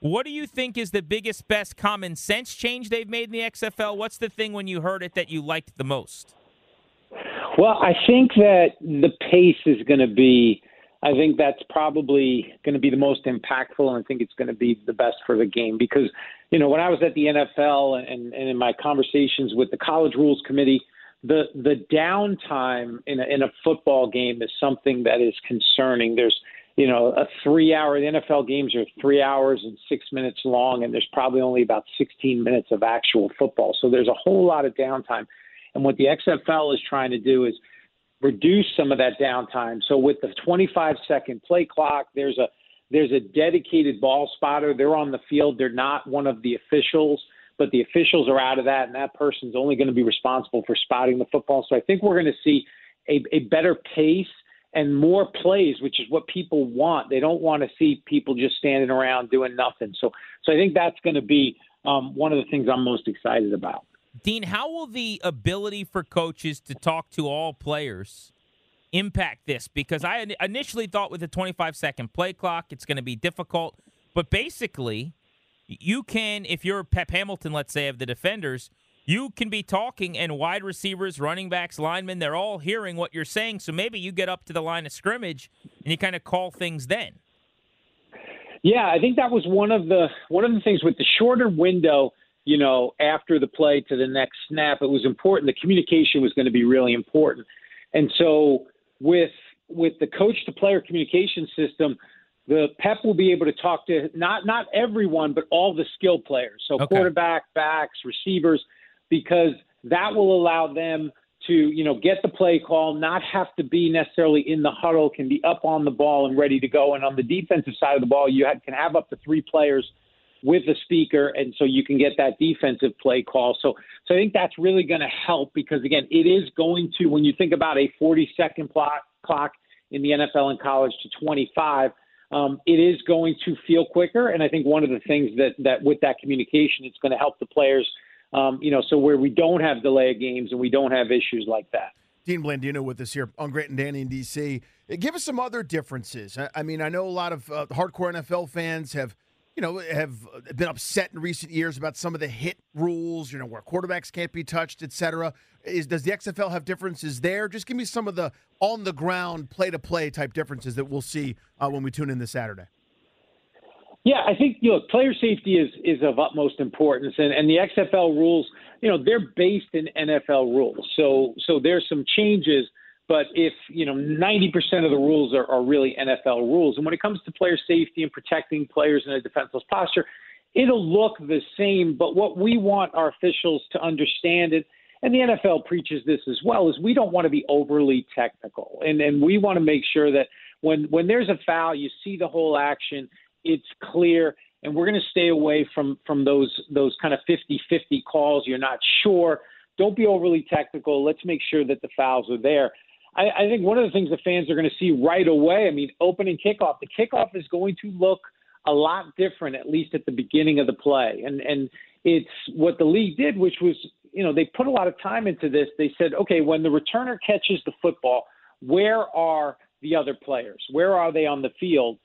What do you think is the biggest, best common sense change they've made in the XFL? What's the thing when you heard it that you liked the most? Well, I think that the pace is going to be. I think that's probably going to be the most impactful, and I think it's going to be the best for the game because, you know, when I was at the NFL and, and in my conversations with the College Rules Committee, the the downtime in a, in a football game is something that is concerning. There's you know, a three hour, the NFL games are three hours and six minutes long, and there's probably only about 16 minutes of actual football. So there's a whole lot of downtime. And what the XFL is trying to do is reduce some of that downtime. So with the 25 second play clock, there's a there's a dedicated ball spotter. They're on the field. They're not one of the officials, but the officials are out of that, and that person's only going to be responsible for spotting the football. So I think we're going to see a, a better pace and more plays, which is what people want. They don't want to see people just standing around doing nothing. So, so I think that's going to be um, one of the things I'm most excited about. Dean, how will the ability for coaches to talk to all players impact this? Because I initially thought with the 25 second play clock, it's going to be difficult. But basically, you can, if you're Pep Hamilton, let's say, of the defenders, you can be talking, and wide receivers, running backs, linemen, they're all hearing what you're saying. So maybe you get up to the line of scrimmage and you kind of call things then. Yeah, I think that was one of the one of the things with the shorter window, you know, after the play to the next snap, it was important. The communication was going to be really important. And so with with the coach to player communication system, the Pep will be able to talk to not not everyone, but all the skill players. So okay. quarterback, backs, receivers because that will allow them to, you know, get the play call, not have to be necessarily in the huddle, can be up on the ball and ready to go. And on the defensive side of the ball, you have, can have up to three players with the speaker, and so you can get that defensive play call. So, so I think that's really going to help because again, it is going to when you think about a 40 second clock clock in the NFL and college to 25. Um, it is going to feel quicker, and I think one of the things that that with that communication, it's going to help the players um, you know, so where we don't have delay of games and we don't have issues like that. Dean Blandino with us here on Grant and Danny in DC. Give us some other differences. I mean, I know a lot of uh, hardcore NFL fans have, you know, have been upset in recent years about some of the hit rules. You know, where quarterbacks can't be touched, etc. Is does the XFL have differences there? Just give me some of the on the ground, play to play type differences that we'll see uh, when we tune in this Saturday. Yeah, I think you know player safety is is of utmost importance, and and the XFL rules, you know, they're based in NFL rules. So so there's some changes, but if you know 90% of the rules are, are really NFL rules, and when it comes to player safety and protecting players in a defenseless posture, it'll look the same. But what we want our officials to understand it. And the NFL preaches this as well is we don't want to be overly technical. And and we want to make sure that when when there's a foul, you see the whole action it's clear and we're going to stay away from from those those kind of 50-50 calls. You're not sure. Don't be overly technical let's make sure that the fouls are there. I, I think one of the things the fans are going to see right away i mean opening kickoff. The kickoff is going to look a lot different at least at the beginning of the play. And and it's what the league did which was you know they put a lot of time into this. They said okay when the returner catches the football where are the other players? Where are they on the field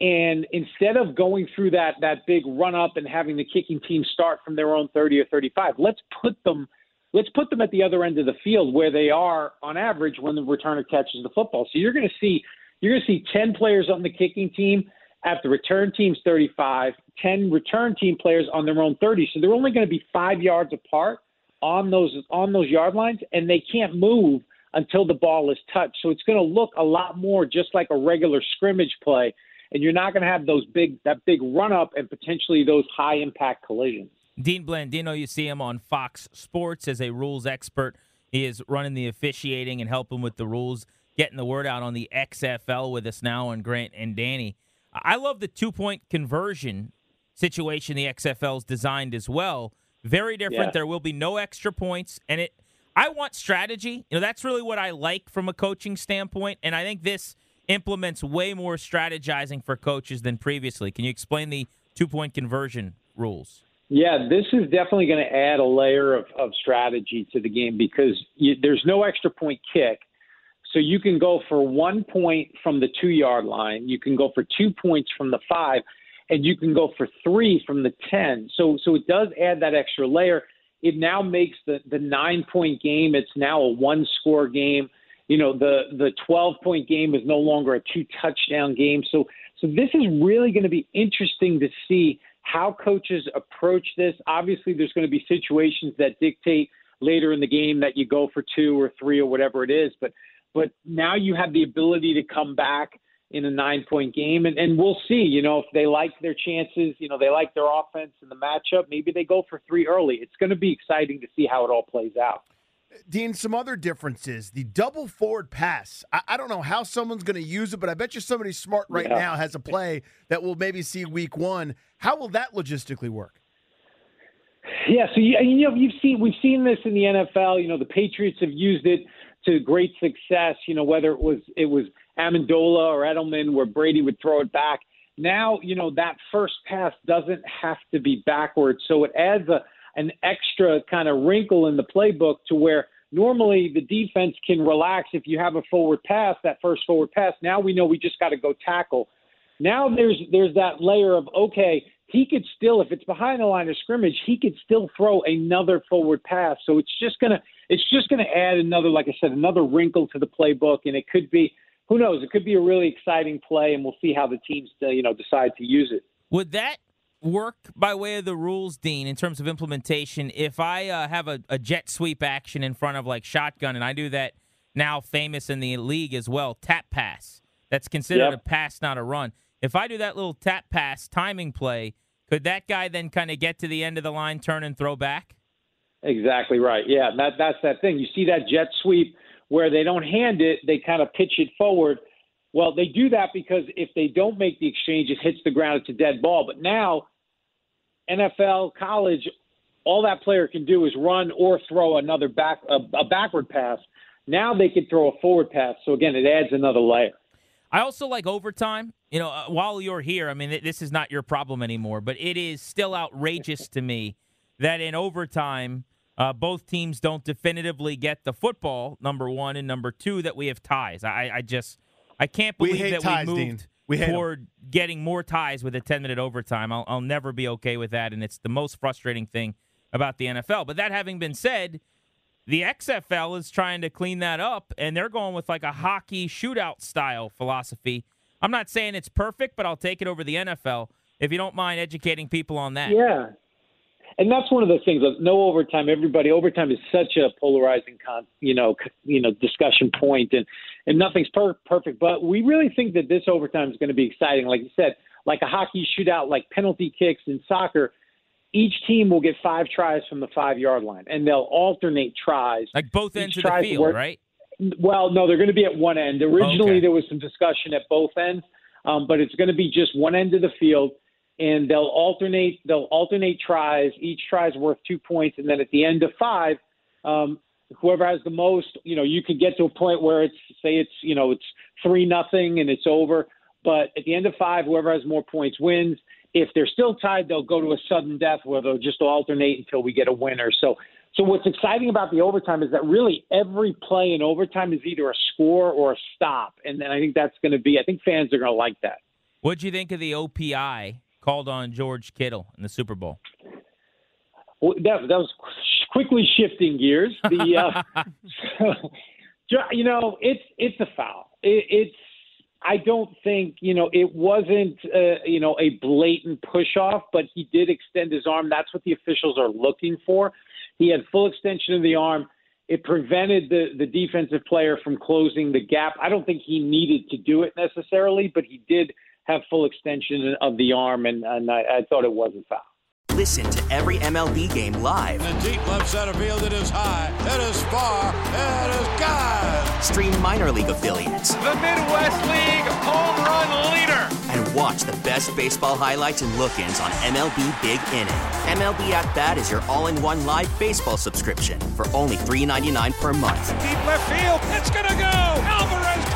and instead of going through that that big run up and having the kicking team start from their own 30 or 35, let's put them let's put them at the other end of the field where they are on average when the returner catches the football. So you're going to see you're going to see 10 players on the kicking team at the return team's 35, 10 return team players on their own 30. So they're only going to be 5 yards apart on those on those yard lines and they can't move until the ball is touched. So it's going to look a lot more just like a regular scrimmage play and you're not going to have those big that big run up and potentially those high impact collisions. Dean Blandino, you see him on Fox Sports as a rules expert. He is running the officiating and helping with the rules, getting the word out on the XFL with us now on Grant and Danny. I love the two point conversion situation the XFL is designed as well. Very different. Yeah. There will be no extra points, and it. I want strategy. You know, that's really what I like from a coaching standpoint, and I think this implements way more strategizing for coaches than previously. Can you explain the two point conversion rules? Yeah, this is definitely going to add a layer of, of strategy to the game because you, there's no extra point kick. So you can go for one point from the two yard line, you can go for two points from the five, and you can go for three from the 10. So, so it does add that extra layer. It now makes the, the nine point game, it's now a one score game. You know, the, the 12 point game is no longer a two touchdown game. So, so this is really going to be interesting to see how coaches approach this. Obviously, there's going to be situations that dictate later in the game that you go for two or three or whatever it is. But but now you have the ability to come back in a nine point game and, and we'll see, you know, if they like their chances, you know, they like their offense and the matchup, maybe they go for three early. It's going to be exciting to see how it all plays out. Dean, some other differences. The double forward pass. I, I don't know how someone's going to use it, but I bet you somebody smart right Yeah. now has a play that we'll maybe see week one. How will that logistically work? Yeah, so you, you know you've seen we've seen this in the NFL. You know the Patriots have used it to great success. You know whether it was it was Amendola or Edelman, where Brady would throw it back. Now you know that first pass doesn't have to be backwards, so it adds a an extra kind of wrinkle in the playbook to where normally the defense can relax if you have a forward pass, that first forward pass. Now we know we just got to go tackle. Now there's there's that layer of okay, he could still if it's behind the line of scrimmage, he could still throw another forward pass. So it's just gonna it's just gonna add another, like I said, another wrinkle to the playbook, and it could be who knows, it could be a really exciting play, and we'll see how the teams uh, you know decide to use it. Would that work by way of the rules, Dean, in terms of implementation? If I uh, have a, a jet sweep action in front of like shotgun, and I do that now famous in the league as well, tap pass. That's considered Yep. a pass, not a run. If I do that little tap pass timing play, could that guy then kind of get to the end of the line, turn and throw back? Exactly right. Yeah, that that's that thing. You see that jet sweep where they don't hand it, they kind of pitch it forward. Well, they do that because if they don't make the exchange, it hits the ground. It's a dead ball. But now, NFL, college, all that player can do is run or throw another back a, a backward pass. Now they can throw a forward pass. So again, it adds another layer. I also like overtime. You know, uh, while you're here, I mean, this is not your problem anymore, but it is still outrageous to me that in overtime, uh, both teams don't definitively get the football. Number one and number two, that we have ties. I, I just, I can't believe hate that ties, we moved We hate 'em. toward getting more ties with a 10 minute overtime. I'll, I'll never be okay with that, and it's the most frustrating thing about the NFL. But that having been said, the XFL is trying to clean that up, and they're going with like a hockey shootout style philosophy. I'm not saying it's perfect, but I'll take it over the NFL if you don't mind educating people on that. Yeah. And that's one of those things. Of no overtime. Everybody, overtime is such a polarizing, con, you know, c- you know, discussion point, and and nothing's per- perfect. But we really think that this overtime is going to be exciting. Like you said, like a hockey shootout, like penalty kicks in soccer. Each team will get five tries from the five yard line, and they'll alternate tries. Like both ends of the field, work- right? Well, no, they're going to be at one end. Originally, Okay. there was some discussion at both ends, um, but it's going to be just one end of the field, and they'll alternate. They'll alternate tries. Each try is worth two points, and then at the end of five, um, whoever has the most, you know, you could get to a point where it's say it's you know it's three nothing and it's over. But at the end of five, whoever has more points wins. If they're still tied, they'll go to a sudden death where they'll just alternate until we get a winner. So so what's exciting about the overtime is that really every play in overtime is either a score or a stop, and then I think that's going to be. I think fans are going to like that. What do you think of the OPI called on George Kittle in the Super Bowl? Well, that, that was quickly shifting gears. The uh, you know it's it's a foul. It, it's I don't think you know it wasn't uh, you know a blatant push off, but he did extend his arm. That's what the officials are looking for. He had full extension of the arm. It prevented the the defensive player from closing the gap. I don't think he needed to do it necessarily, but he did have full extension of the arm, and, and I, I thought it was a foul. Listen to every MLB game live. In the deep left center field, it is high, it is far, it is gone. Stream minor league affiliates. The Midwest League home run leader. And watch the best baseball highlights and look ins on MLB Big Inning. MLB At Bat is your all in one live baseball subscription for only $3.99 per month. Deep left field, it's going to go. Alvarez